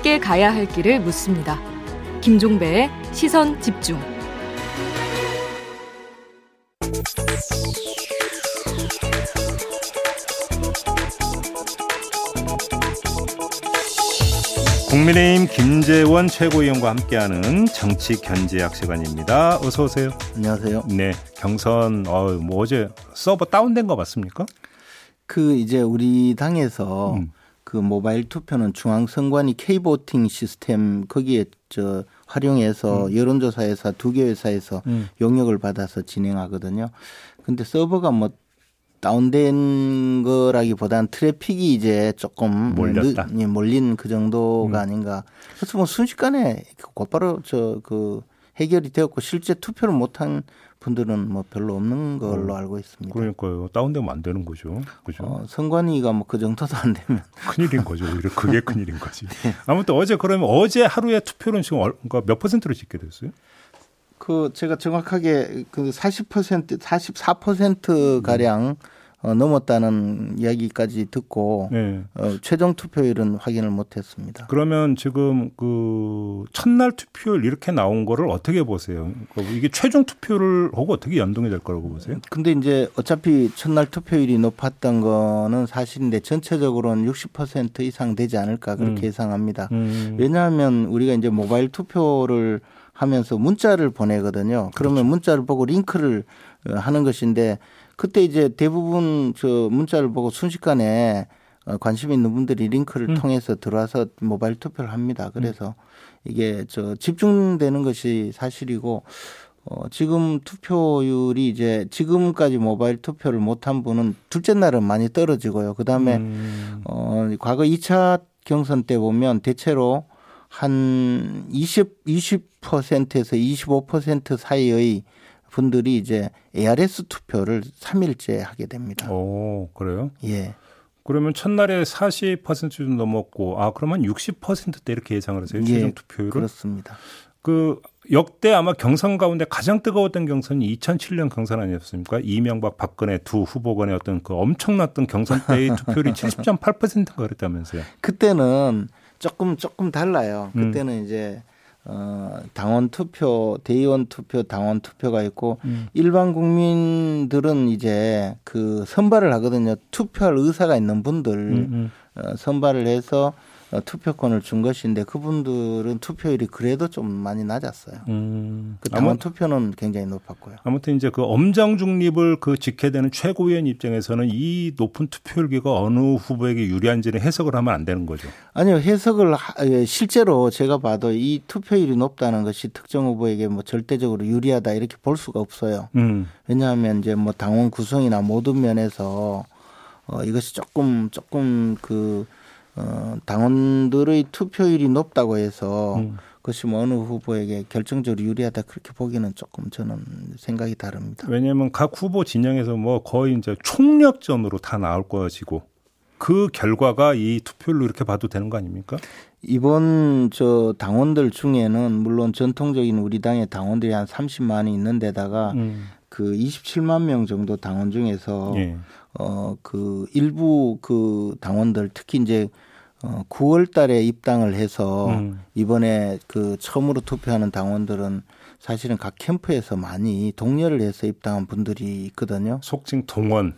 함께 가야 할 길을 묻습니다. 김종배의 시선 집중. 국민의힘 김재원 최고위원과 함께하는 정치 견제학 시간입니다. 어서 오세요. 안녕하세요. 네, 경선 어, 뭐 어제 서버 다운된 거 맞습니까? 그 이제 우리 당에서 음. 그 모바일 투표는 중앙선관위 K보팅 시스템 거기에 저 활용해서 음. 여론조사 회사 두 개 회사에서 음. 용역을 받아서 진행하거든요. 근데 서버가 뭐 다운된 거라기보다는 트래픽이 이제 조금 몰렸다. 늦, 예, 몰린 그 정도가 음. 아닌가. 그래서 뭐 순식간에 곧바로 저 그 해결이 되었고 실제 투표를 못한 분들은 뭐 별로 없는 걸로 어, 알고 있습니다. 그러니까요. 다운되면 안 되는 거죠. 그죠? 어, 선관위가 뭐 그 정도도 안 되면 큰일인 거죠. 오히려 그게 큰일인 거지. 네. 아무튼 어제 그러면 어제 하루에 투표는 지금 그러니까 몇 퍼센트로 짓게 됐어요? 그 제가 정확하게 그 40% 44% 가량 어, 넘었다는 이야기까지 듣고 네. 어, 최종 투표율은 확인을 못했습니다. 그러면 지금 그 첫날 투표율 이렇게 나온 거를 어떻게 보세요? 그러니까 이게 최종 투표를 하고 어떻게 연동이 될 거라고 보세요? 근데 이제 어차피 첫날 투표율이 높았던 거는 사실인데 전체적으로는 60% 이상 되지 않을까 그렇게 음. 예상합니다. 음. 왜냐하면 우리가 이제 모바일 투표를 하면서 문자를 보내거든요. 그러면 그렇죠. 문자를 보고 링크를 어, 하는 것인데 그때 이제 대부분 저 문자를 보고 순식간에 어, 관심 있는 분들이 링크를 음. 통해서 들어와서 모바일 투표를 합니다. 그래서 음. 이게 저 집중되는 것이 사실이고 어, 지금 투표율이 이제 지금까지 모바일 투표를 못한 분은 둘째 날은 많이 떨어지고요. 그 다음에 음. 어, 과거 2차 경선 때 보면 대체로 한 20, 20%에서 25% 사이의 분들이 이제 ARS 투표를 3일째 하게 됩니다. 오, 그래요? 예. 그러면 첫날에 40%좀 넘었고, 아, 그러면 60%대 이렇게 예상을 하세요? 최종 예, 투표율을? 그렇습니다. 그 역대 아마 경선 가운데 가장 뜨거웠던 경선이 2007년 경선 아니었습니까? 이명박 박근혜 두 후보 간의 어떤 그 엄청났던 경선 때의 투표율이 70.8%가 그랬다면서요. 그때는 조금 조금 달라요. 음. 그때는 음. 이제 어 당원 투표, 대의원 투표, 당원 투표가 있고 음. 일반 국민들은 이제 그 선발을 하거든요. 투표할 의사가 있는 분들 음, 음. 어, 선발을 해서 어, 투표권을 준 것인데 그분들은 투표율이 그래도 좀 많이 낮았어요. 음. 그 당원 투표는 굉장히 높았고요. 아무튼 이제 그 엄정 중립을 그 지켜야 되는 최고위원 입장에서는 이 높은 투표율기가 어느 후보에게 유리한지는 해석을 하면 안 되는 거죠. 아니요 해석을 예, 실제로 제가 봐도 이 투표율이 높다는 것이 특정 후보에게 뭐 절대적으로 유리하다 이렇게 볼 수가 없어요. 음. 왜냐하면 이제 뭐 당원 구성이나 모든 면에서 어 이것이 조금 조금 그 어, 당원들의 투표율이 높다고 해서 음. 그것이 뭐 어느 후보에게 결정적으로 유리하다 그렇게 보기는 조금 저는 생각이 다릅니다. 왜냐하면 각 후보 진영에서 뭐 거의 이제 총력전으로 다 나올 것이고 그 결과가 이 투표율로 이렇게 봐도 되는 거 아닙니까? 이번 저 당원들 중에는 물론 전통적인 우리 당의 당원들이 한 30만이 있는 데다가 음. 그 27만 명 정도 당원 중에서 예. 어 그 일부 그 당원들 특히 이제 어 9월 달에 입당을 해서 음. 이번에 그 처음으로 투표하는 당원들은 사실은 각 캠프에서 많이 동료를 해서 입당한 분들이 있거든요. 속칭 동원.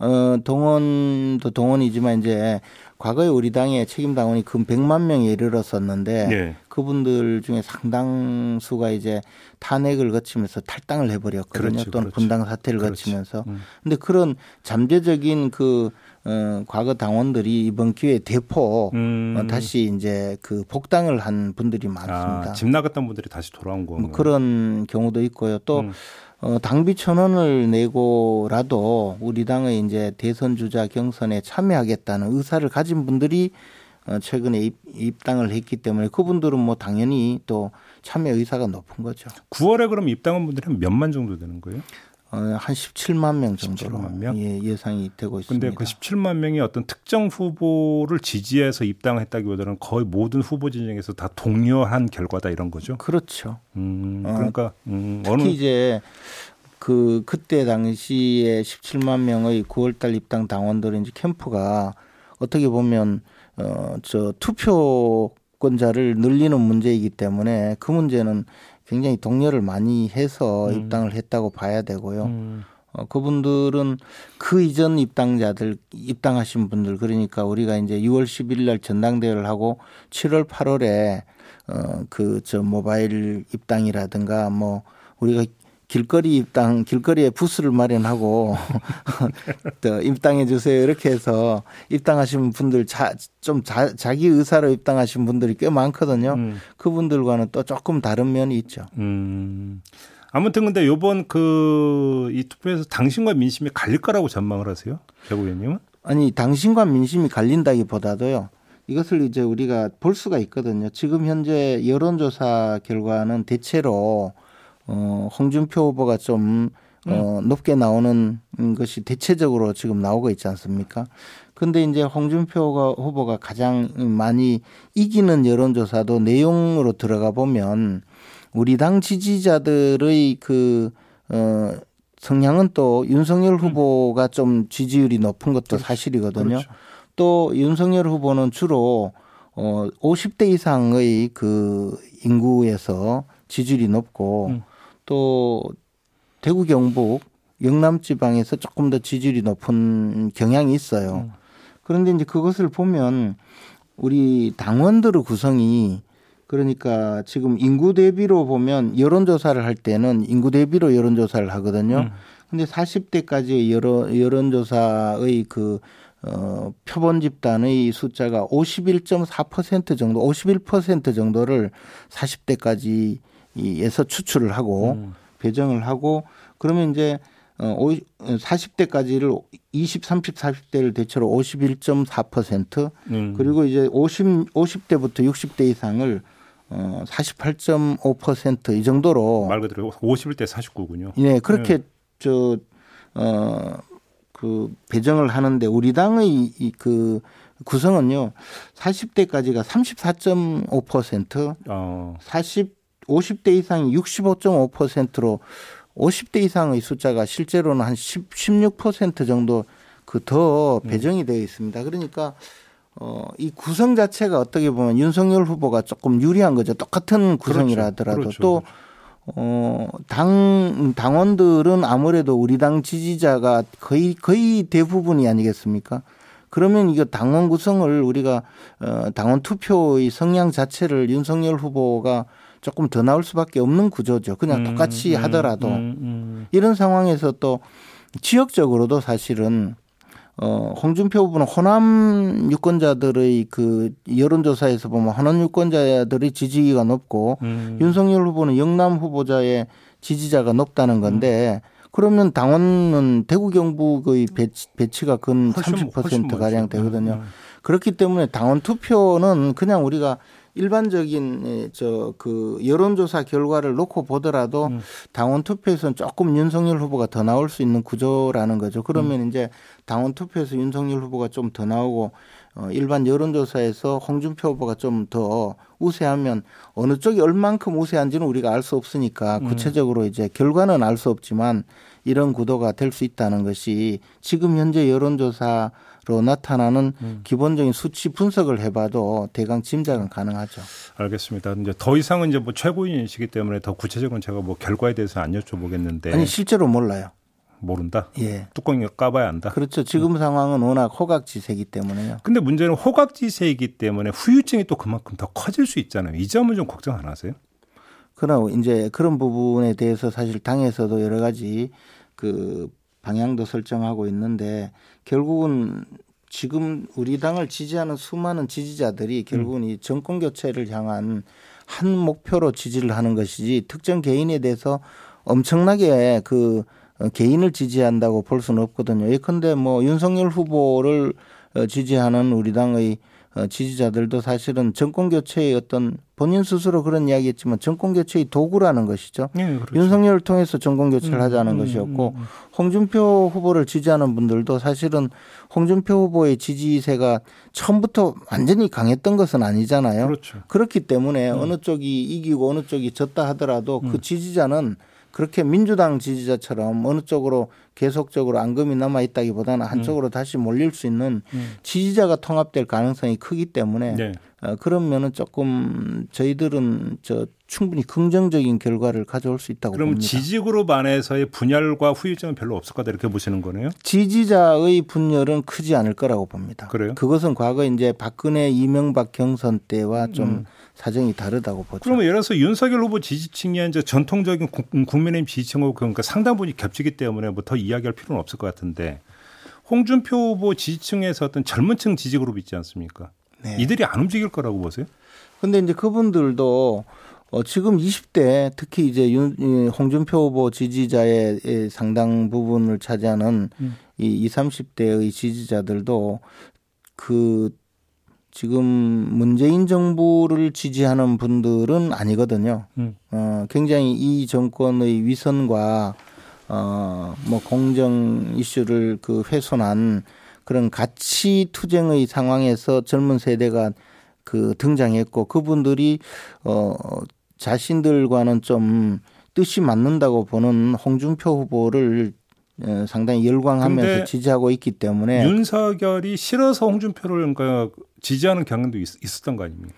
어 동원도 동원이지만 이제 과거에 우리 당의 책임 당원이 근 100만 명에 이르렀었는데 네. 그분들 중에 상당수가 이제 탄핵을 거치면서 탈당을 해버렸거든요. 그렇죠, 또는 그렇죠. 분당 사태를 그렇죠. 거치면서. 음. 근데 그런 잠재적인 그 어, 과거 당원들이 이번 기회에 대포 음. 어, 다시 이제 그 복당을 한 분들이 많습니다. 아, 집 나갔던 분들이 다시 돌아온 거. 뭐 그런 경우도 있고요. 또 음. 어, 당비 천 원을 내고라도 우리 당의 이제 대선 주자 경선에 참여하겠다는 의사를 가진 분들이 어, 최근에 입, 입당을 했기 때문에 그분들은 뭐 당연히 또 참여 의사가 높은 거죠. 9월에 그럼 입당한 분들이 몇만 정도 되는 거예요? 어, 한 17만 명 정도로 17만 명? 예, 예상이 되고 있습니다. 근데 그 17만 명이 어떤 특정 후보를 지지해서 입당했다기보다는 거의 모든 후보 진영에서 다 동료한 결과다 이런 거죠. 그렇죠. 음, 그러니까 음, 특히 어느... 이제 그 그때 당시에 17만 명의 9월달 입당 당원들의 이제 캠프가 어떻게 보면 어저 투표권자를 늘리는 문제이기 때문에 그 문제는 굉장히 동료를 많이 해서 음. 입당을 했다고 봐야 되고요. 음. 어, 그분들은 그 이전 입당자들 입당하신 분들 그러니까 우리가 이제 6월 10일 날 전당대회를 하고 7월 8월에 어 그 저 모바일 입당이라든가 뭐 우리가 길거리 입당, 길거리에 부스를 마련하고 또 입당해 주세요 이렇게 해서 입당하신 분들 자, 좀 자, 자기 의사로 입당하신 분들이 꽤 많거든요. 음. 그분들과는 또 조금 다른 면이 있죠. 음. 아무튼 근데 요번 그 이 투표에서 당신과 민심이 갈릴 거라고 전망을 하세요? 배 의원님은? 아니 당신과 민심이 갈린다기보다도요. 이것을 이제 우리가 볼 수가 있거든요. 지금 현재 여론조사 결과는 대체로 어, 홍준표 후보가 좀 어, 음. 높게 나오는 것이 대체적으로 지금 나오고 있지 않습니까? 근데 이제 홍준표 후보가 가장 많이 이기는 여론조사도 내용으로 들어가 보면 우리 당 지지자들의 그, 어, 성향은 또 윤석열 음. 후보가 좀 지지율이 높은 것도 그렇죠. 사실이거든요. 그렇죠. 또 윤석열 후보는 주로 어 50대 이상의 그 인구에서 지지율이 높고 음. 또 대구 경북 영남 지방에서 조금 더 지지율이 높은 경향이 있어요. 음. 그런데 이제 그것을 보면 우리 당원들의 구성이 그러니까 지금 인구 대비로 보면 여론조사를 할 때는 인구 대비로 여론조사를 하거든요. 음. 근데 40대까지의 여론, 여론조사의 그, 어, 표본 집단의 숫자가 51.4% 정도, 51% 정도를 40대까지 에서 추출을 하고 음. 배정을 하고 그러면 이제 어 40대까지를 20, 30, 40대를 대체로 51.4% 음. 그리고 이제 50 50대부터 60대 이상을 어 48.5%이 정도로 말 그대로 51대 49군요. 네, 그렇게 네. 저어 그 배정을 하는데 우리 당의 그 구성은요. 40대까지가 34.5%, 어. 40 50대 이상이 65.5%로 50대 이상의 숫자가 실제로는 한 10, 16% 정도 그 더 배정이 되어 있습니다. 그러니까 어, 이 구성 자체가 어떻게 보면 윤석열 후보가 조금 유리한 거죠. 똑같은 구성이라 하더라도 그렇죠. 그렇죠. 또 어, 당, 당원들은 아무래도 우리 당 지지자가 거의, 거의 대부분이 아니겠습니까? 그러면 이거 당원 구성을 우리가 어, 당원 투표의 성향 자체를 윤석열 후보가 조금 더 나올 수밖에 없는 구조죠. 그냥 음, 똑같이 음, 하더라도 음, 음, 이런 상황에서 또 지역적으로도 사실은 어 홍준표 후보는 호남 유권자들의 그 여론조사에서 보면 호남 유권자들의 지지기가 높고 음. 윤석열 후보는 영남 후보자의 지지자가 높다는 건데 그러면 당원은 대구 경북의 배치, 배치가 근 30% 가량 되거든요. 음. 그렇기 때문에 당원 투표는 그냥 우리가 일반적인 예, 저그 여론조사 결과를 놓고 보더라도 음. 당원 투표에서는 조금 윤석열 후보가 더 나올 수 있는 구조라는 거죠. 그러면 음. 이제 당원 투표에서 윤석열 후보가 좀 더 나오고 어 일반 여론조사에서 홍준표 후보가 좀 더 우세하면 어느 쪽이 얼만큼 우세한지는 우리가 알 수 없으니까 음. 구체적으로 이제 결과는 알 수 없지만 이런 구도가 될 수 있다는 것이 지금 현재 여론조사 로 나타나는 음. 기본적인 수치 분석을 해봐도 대강 짐작은 가능하죠. 알겠습니다. 이제 더 이상은 이제 뭐 최고인이시기 때문에 더 구체적인 제가 뭐 결과에 대해서 안 여쭤보겠는데 아니 실제로 몰라요. 모른다. 예. 뚜껑이 까봐야 안다. 그렇죠. 지금 음. 상황은 워낙 호각지세이기 때문에요. 근데 문제는 호각지세이기 때문에 후유증이 또 그만큼 더 커질 수 있잖아요. 이 점은 좀 걱정 안 하세요? 그러나 이제 그런 부분에 대해서 사실 당에서도 여러 가지 그 방향도 설정하고 있는데 결국은 지금 우리 당을 지지하는 수많은 지지자들이 결국은 음. 이 정권 교체를 향한 한 목표로 지지를 하는 것이지 특정 개인에 대해서 엄청나게 그 개인을 지지한다고 볼 수는 없거든요. 예컨대 뭐 윤석열 후보를 지지하는 우리 당의 어, 지지자들도 사실은 정권 교체의 어떤 본인 스스로 그런 이야기했지만 정권 교체의 도구라는 것이죠. 네, 그렇죠. 윤석열을 통해서 정권 교체를 음, 하자는 음, 것이었고 음, 음, 홍준표 후보를 지지하는 분들도 사실은 홍준표 후보의 지지세가 처음부터 완전히 강했던 것은 아니잖아요. 그렇죠. 그렇기 때문에 음. 어느 쪽이 이기고 어느 쪽이 졌다 하더라도 그 음. 지지자는 그렇게 민주당 지지자처럼 어느 쪽으로 계속적으로 앙금이 남아 있다기보다는 한쪽으로 음. 다시 몰릴 수 있는 음. 지지자가 통합될 가능성이 크기 때문에 네. 어, 그러면은 조금 저희들은 저 충분히 긍정적인 결과를 가져올 수 있다고 그럼 봅니다. 지지 그룹 안에서의 분열과 후유증은 별로 없을 거다 이렇게 보시는 거네요? 지지자의 분열은 크지 않을 거라고 봅니다. 그래요? 그것은 과거 이제 박근혜 이명박 경선 때와 좀 음. 사정이 다르다고 보죠. 그러면 예를 들어서 윤석열 후보 지지층이 이제 전통적인 국민의힘 지지층하고 그러니까 상당 부분이 겹치기 때문에 뭐 더 이야기할 필요는 없을 것 같은데 홍준표 후보 지지층에서 어떤 젊은층 지지 그룹 있지 않습니까? 네. 이들이 안 움직일 거라고 보세요? 근데 이제 그분들도 어, 지금 20대 특히 이제 윤, 홍준표 후보 지지자의 상당 부분을 차지하는 음. 이 20, 30대의 지지자들도 그 지금 문재인 정부를 지지하는 분들은 아니거든요. 음. 어, 굉장히 이 정권의 위선과 어, 뭐 공정 이슈를 그 훼손한 그런 가치 투쟁의 상황에서 젊은 세대가 그 등장했고 그분들이 어 자신들과는 좀 뜻이 맞는다고 보는 홍준표 후보를 어, 상당히 열광하면서 지지하고 있기 때문에 윤석열이 싫어서 홍준표를 그러니까 지지하는 경향도 있, 었던 거 아닙니까?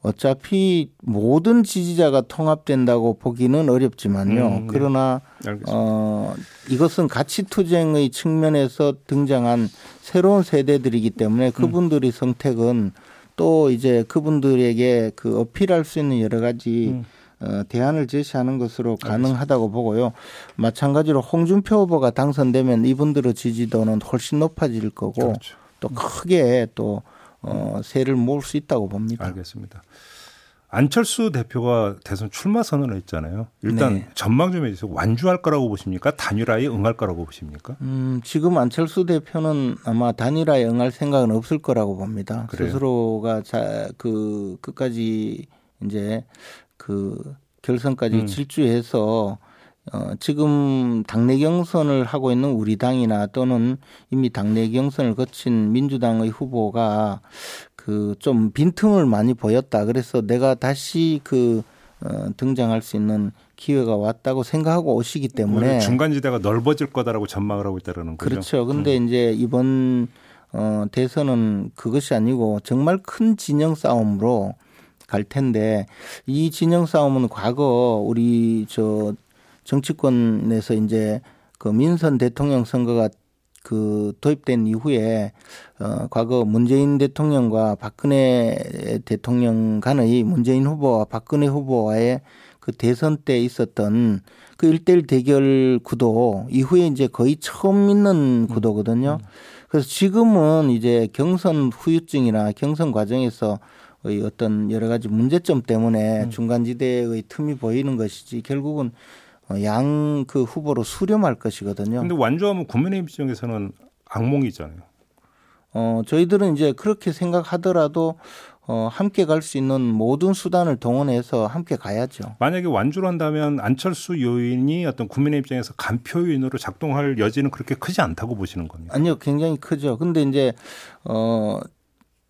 어차피 모든 지지자가 통합된다고 보기는 어렵지만요. 음, 네. 그러나 어 이것은 가치 투쟁의 측면에서 등장한 새로운 세대들이기 때문에 음. 그분들의 음. 선택은 또 이제 그분들에게 그 어필할 수 있는 여러 가지 음. 어, 대안을 제시하는 것으로 가능하다고 보고요. 마찬가지로 홍준표 후보가 당선되면 이분들의 지지도는 훨씬 높아질 거고 그렇죠. 또 크게 또 어, 세를 모을 수 있다고 봅니다. 알겠습니다. 안철수 대표가 대선 출마 선언을 했잖아요. 일단 네. 전망 좀 해주세요. 완주할 거라고 보십니까? 단일화에 응할 거라고 보십니까? 음, 지금 안철수 대표는 아마 단일화에 응할 생각은 없을 거라고 봅니다. 그래요? 스스로가 자, 그 끝까지 이제 그 결선까지 음. 질주해서 어, 지금 당내 경선을 하고 있는 우리 당이나 또는 이미 당내 경선을 거친 민주당의 후보가 그 좀 빈틈을 많이 보였다. 그래서 내가 다시 그 어, 등장할 수 있는 기회가 왔다고 생각하고 오시기 때문에 중간 지대가 넓어질 거다라고 전망을 하고 있다는 거죠. 그렇죠. 근데 음. 이제 이번 어, 대선은 그것이 아니고 정말 큰 진영 싸움으로 갈 텐데 이 진영 싸움은 과거 우리 저 정치권에서 이제 그 민선 대통령 선거가 그 도입된 이후에 어 과거 문재인 대통령과 박근혜 대통령 간의 문재인 후보와 박근혜 후보와의 그 대선 때 있었던 그 일대일 대결 구도 이후에 이제 거의 처음 있는 음. 구도거든요. 그래서 지금은 이제 경선 후유증이나 경선 과정에서 어떤 여러 가지 문제점 때문에 음. 중간지대의 틈이 보이는 것이지 결국은 어, 양 그 후보로 수렴할 것이거든요. 근데 완주하면 국민의힘 입장에서는 악몽이잖아요. 어, 저희들은 이제 그렇게 생각하더라도 어, 함께 갈 수 있는 모든 수단을 동원해서 함께 가야죠. 만약에 완주를 한다면 안철수 요인이 어떤 국민의 입장에서 간표 요인으로 작동할 여지는 그렇게 크지 않다고 보시는 겁니까? 아니요, 굉장히 크죠. 근데 이제 어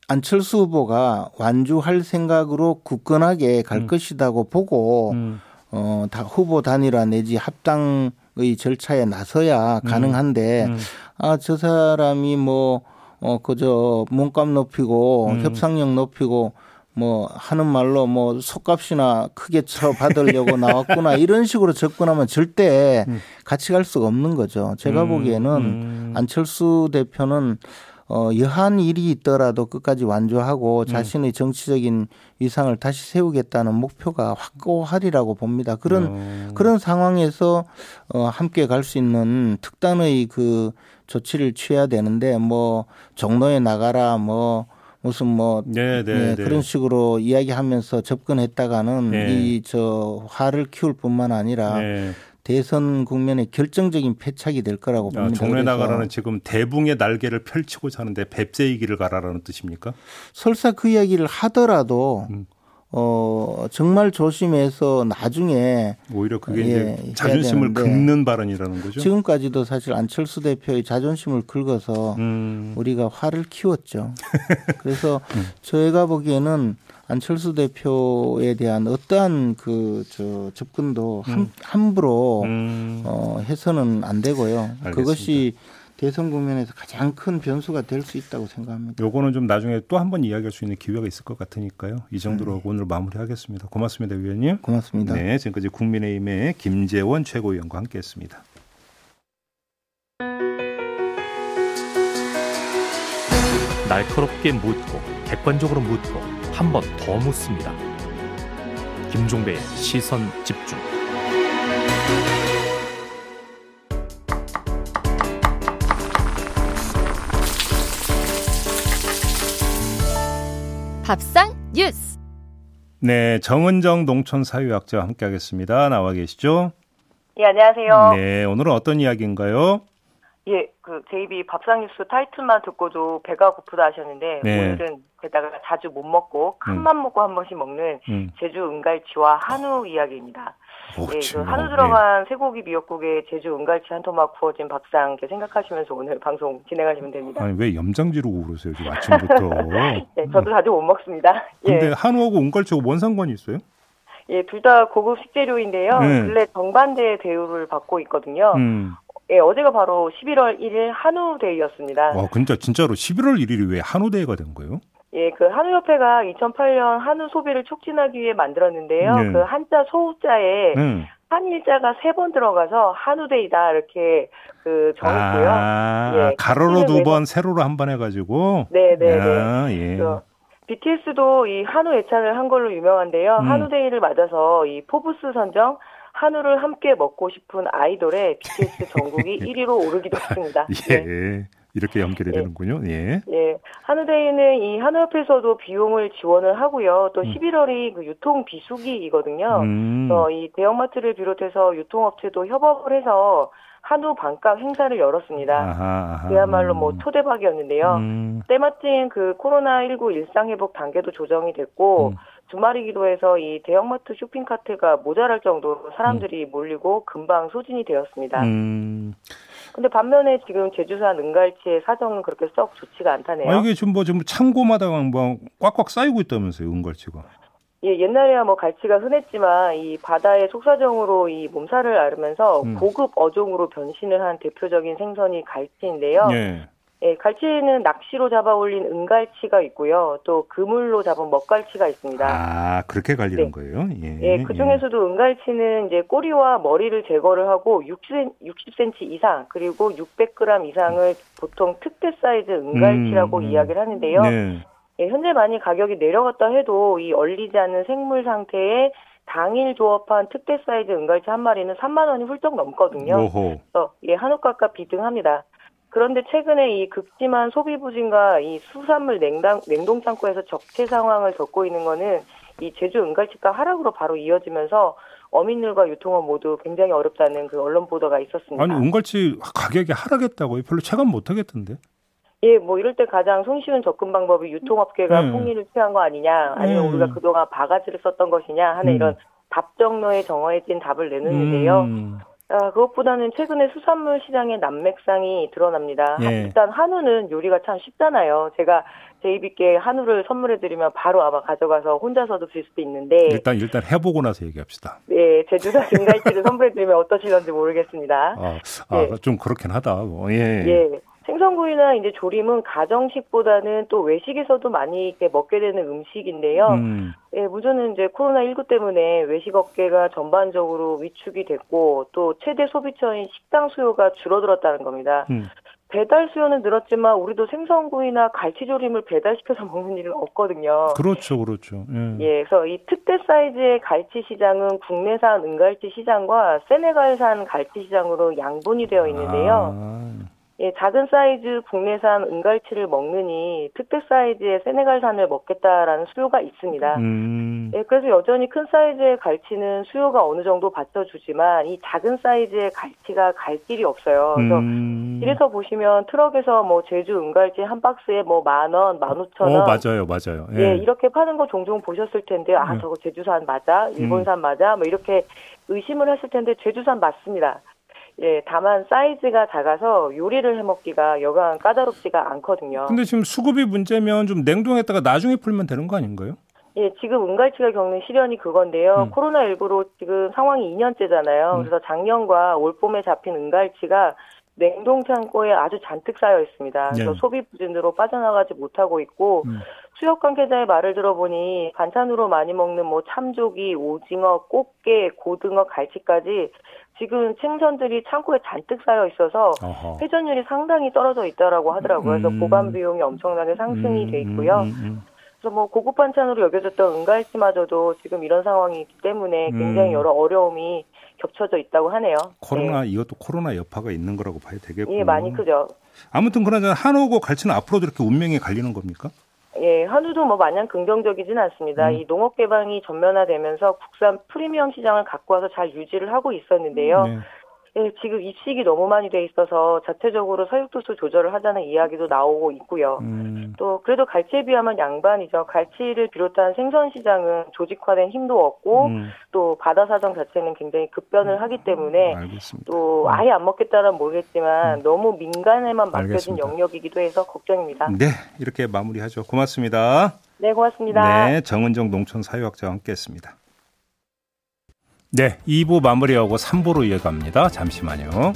안철수 후보가 완주할 생각으로 굳건하게 갈 음. 것이라고 보고 음. 어, 다 후보 단일화 내지 합당의 절차에 나서야 음. 가능한데 음. 아, 저 사람이 뭐, 어, 그저 몸값 높이고 음. 협상력 높이고 뭐 하는 말로 뭐 속값이나 크게 쳐 받으려고 나왔구나 이런 식으로 접근하면 절대 음. 같이 갈 수가 없는 거죠. 제가 음. 보기에는 음. 안철수 대표는 어, 여한 일이 있더라도 끝까지 완주하고 네. 자신의 정치적인 위상을 다시 세우겠다는 목표가 확고하리라고 봅니다. 그런 어. 그런 상황에서 어, 함께 갈 수 있는 특단의 그 조치를 취해야 되는데 뭐 종로에 나가라 뭐 무슨 뭐 네, 네, 네, 네. 그런 식으로 이야기하면서 접근했다가는 네. 이저 화를 키울 뿐만 아니라 네. 대선 국면의 결정적인 패착이 될 거라고 아, 봅니다. 종래 나가라는 지금 대붕의 날개를 펼치고 사는데 뱁새의 길을 가라라는 뜻입니까? 설사 그 이야기를 하더라도 음. 어 정말 조심해서 나중에 오히려 그게 예, 이제 자존심을 긁는 발언이라는 거죠. 지금까지도 사실 안철수 대표의 자존심을 긁어서 음. 우리가 화를 키웠죠. 그래서 음. 저희가 보기에는 안철수 대표에 대한 어떠한 그 저 접근도 음. 함, 부로 음. 어, 해서는 안 되고요. 알겠습니다. 그것이 대선 국면에서 가장 큰 변수가 될 수 있다고 생각합니다. 요거는 좀 나중에 또 한 번 이야기할 수 있는 기회가 있을 것 같으니까요. 이 정도로 네. 오늘 마무리하겠습니다. 고맙습니다, 위원님. 고맙습니다. 네, 지금까지 국민의힘의 김재원 최고위원과 함께했습니다. 날카롭게 묻고 객관적으로 묻고 한 번 더 묻습니다. 김종배의 시선 집중. 밥상 뉴스. 네, 정은정 농촌 사회학자와 함께하겠습니다. 나와 계시죠? 예, 안녕하세요. 네, 오늘은 어떤 이야기인가요? 예, 그 JB 밥상 뉴스 타이틀만 듣고도 배가 고프다 하셨는데 네. 오늘은 게다가 자주 못 먹고 큰맘 음. 먹고 한 번씩 먹는 음. 제주 은갈치와 한우 이야기입니다. 예, 그 한우 들어간 네. 쇠고기 미역국에 제주 은갈치 한 토막 구워진 밥상 이렇게 생각하시면서 오늘 방송 진행하시면 됩니다. 아니 왜 염장지르고 그러세요 지금 아침부터? 네, 저도 자주 못 먹습니다. 근데 예. 한우하고 은갈치하고 뭔 상관이 있어요? 예, 둘 다 고급 식재료인데요. 네. 근래 정반대 대우를 받고 있거든요. 음. 예, 어제가 바로 11월 1일 한우데이였습니다. 와, 진짜 진짜로 11월 1일이 왜 한우데이가 된 거예요? 예, 그 한우협회가 2008년 한우 소비를 촉진하기 위해 만들었는데요. 네. 그 한자 소우자에 네. 한일자가 세 번 들어가서 한우데이다 이렇게 그 정했고요. 아, 예, 가로로 두 번, 세로로 한 번 해가지고. 네, 네, 네. 예. BTS도 이 한우 애찬을 한 걸로 유명한데요. 음. 한우데이를 맞아서 이 포브스 선정 한우를 함께 먹고 싶은 아이돌의 BTS 전국이 1위로 오르기도 했습니다. 예. 네. 이렇게 연결이 예. 되는군요. 예. 예. 한우데이는 이 한우협에서도 비용을 지원을 하고요. 또 음. 11월이 그 유통 비수기이거든요. 음. 그래서 이 대형마트를 비롯해서 유통업체도 협업을 해서 한우 반값 행사를 열었습니다. 아하, 아하. 그야말로 뭐 음. 초대박이었는데요. 음. 때마침 그 코로나19 일상회복 단계도 조정이 됐고 음. 주말이기도 해서 이 대형마트 쇼핑카트가 모자랄 정도로 사람들이 음. 몰리고 금방 소진이 되었습니다. 음. 근데 반면에 지금 제주산 은갈치의 사정은 그렇게 썩 좋지가 않다네요. 아, 이게 지금 뭐 지금 창고마다 뭐 꽉꽉 쌓이고 있다면서요, 은갈치가. 예, 옛날에야 뭐 갈치가 흔했지만 이 바다의 속사정으로 이 몸살을 앓으면서 음. 고급 어종으로 변신을 한 대표적인 생선이 갈치인데요. 예. 예, 갈치는 낚시로 잡아 올린 은갈치가 있고요. 또 그물로 잡은 먹갈치가 있습니다. 아, 그렇게 갈리는 네. 거예요? 예. 예, 그 중에서도 은갈치는 이제 꼬리와 머리를 제거를 하고 60, 60cm 이상 그리고 600g 이상을 보통 특대 사이즈 은갈치라고 음, 음. 이야기를 하는데요. 네. 예, 현재 많이 가격이 내려갔다 해도 이 얼리지 않은 생물 상태에 당일 조업한 특대 사이즈 은갈치 한 마리는 3만 원이 훌쩍 넘거든요. 오호. 그래서 예, 한우값과 비등합니다. 그런데 최근에 이 극심한 소비 부진과 이 수산물 냉당, 냉동 창고에서 적체 상황을 겪고 있는 거는 이 제주 은갈치가 하락으로 바로 이어지면서 어민들과 유통업 모두 굉장히 어렵다는 그 언론 보도가 있었습니다. 아니 은갈치 가격이 하락했다고요? 별로 체감 못 하겠던데. 예, 뭐 이럴 때 가장 손쉬운 접근 방법이 유통업계가 음. 폭리를 취한 거 아니냐, 아니면 음. 우리가 그동안 바가지를 썼던 것이냐 하는 음. 이런 답정너에 정해진 답을 내놓는데요. 음. 아, 그것보다는 최근에 수산물 시장의 난맥상이 드러납니다. 예. 일단 한우는 요리가 참 쉽잖아요. 제가 제이비께 한우를 선물해드리면 바로 아마 가져가서 혼자서도 드실 수도 있는데 일단 일단 해보고 나서 얘기합시다. 네, 제주산 등갈치를 선물해드리면 어떠실런지 모르겠습니다. 아, 아 예. 좀 그렇긴 하다. 예. 예. 생선구이나 이제 조림은 가정식보다는 또 외식에서도 많이 이렇게 먹게 되는 음식인데요. 음. 예, 문제는 이제 코로나19 때문에 외식 업계가 전반적으로 위축이 됐고 또 최대 소비처인 식당 수요가 줄어들었다는 겁니다. 음. 배달 수요는 늘었지만 우리도 생선구이나 갈치조림을 배달시켜서 먹는 일은 없거든요. 그렇죠, 그렇죠. 예. 예, 그래서 이 특대 사이즈의 갈치 시장은 국내산 은갈치 시장과 세네갈산 갈치 시장으로 양분이 되어 있는데요. 아. 예, 작은 사이즈 국내산 은갈치를 먹느니 특대 사이즈의 세네갈산을 먹겠다라는 수요가 있습니다. 음. 예, 그래서 여전히 큰 사이즈의 갈치는 수요가 어느 정도 받쳐주지만 이 작은 사이즈의 갈치가 갈 길이 없어요. 그래서 음. 이래서 보시면 트럭에서 뭐 제주 은갈치 한 박스에 뭐 만 원, 만 오천 원. 어, 맞아요, 맞아요. 예. 예. 이렇게 파는 거 종종 보셨을 텐데요. 아, 음. 저거 제주산 맞아? 일본산 음. 맞아? 뭐 이렇게 의심을 하실 텐데 제주산 맞습니다. 예, 다만 사이즈가 작아서 요리를 해 먹기가 여간 까다롭지가 않거든요. 근데 지금 수급이 문제면 좀 냉동했다가 나중에 풀면 되는 거 아닌가요? 예, 지금 은갈치가 겪는 시련이 그건데요. 음. 코로나19로 지금 상황이 2년째잖아요. 음. 그래서 작년과 올 봄에 잡힌 은갈치가 냉동 창고에 아주 잔뜩 쌓여 있습니다. 그래서 네. 소비 부진으로 빠져나가지 못하고 있고 음. 수협 관계자의 말을 들어보니 반찬으로 많이 먹는 뭐 참조기, 오징어, 꽃게, 고등어, 갈치까지 지금 생선들이 창고에 잔뜩 쌓여 있어서 어허. 회전율이 상당히 떨어져 있다라고 하더라고요. 그래서 음. 보관 비용이 엄청나게 상승이 돼 있고요. 음, 음, 그래서 뭐 고급 반찬으로 여겨졌던 은갈치마저도 지금 이런 상황이기 때문에 굉장히 여러 어려움이 겹쳐져 있다고 하네요. 코로나 네. 이것도 코로나 여파가 있는 거라고 봐야 되겠군요. 예, 많이 크죠. 아무튼 그러나 한우고 갈치는 앞으로도 이렇게 운명이 갈리는 겁니까? 예, 한우도 뭐 마냥 긍정적이진 않습니다. 음. 이 농업 개방이 전면화되면서 국산 프리미엄 시장을 갖고 와서 잘 유지를 하고 있었는데요. 네. 예, 지금 입식이 너무 많이 돼 있어서 자체적으로 사육도수 조절을 하자는 이야기도 나오고 있고요. 음. 또 그래도 갈치에 비하면 양반이죠. 갈치를 비롯한 생선 시장은 조직화된 힘도 없고 음. 또 바다 사정 자체는 굉장히 급변을 하기 때문에 음, 또 음. 아예 안 먹겠다는 모르겠지만 음. 너무 민간에만 맡겨진 알겠습니다. 영역이기도 해서 걱정입니다. 네, 이렇게 마무리하죠. 고맙습니다. 네, 고맙습니다. 네, 정은정 농촌 사회학자와 함께했습니다. 네, 2부 마무리하고 3부로 이어갑니다. 잠시만요.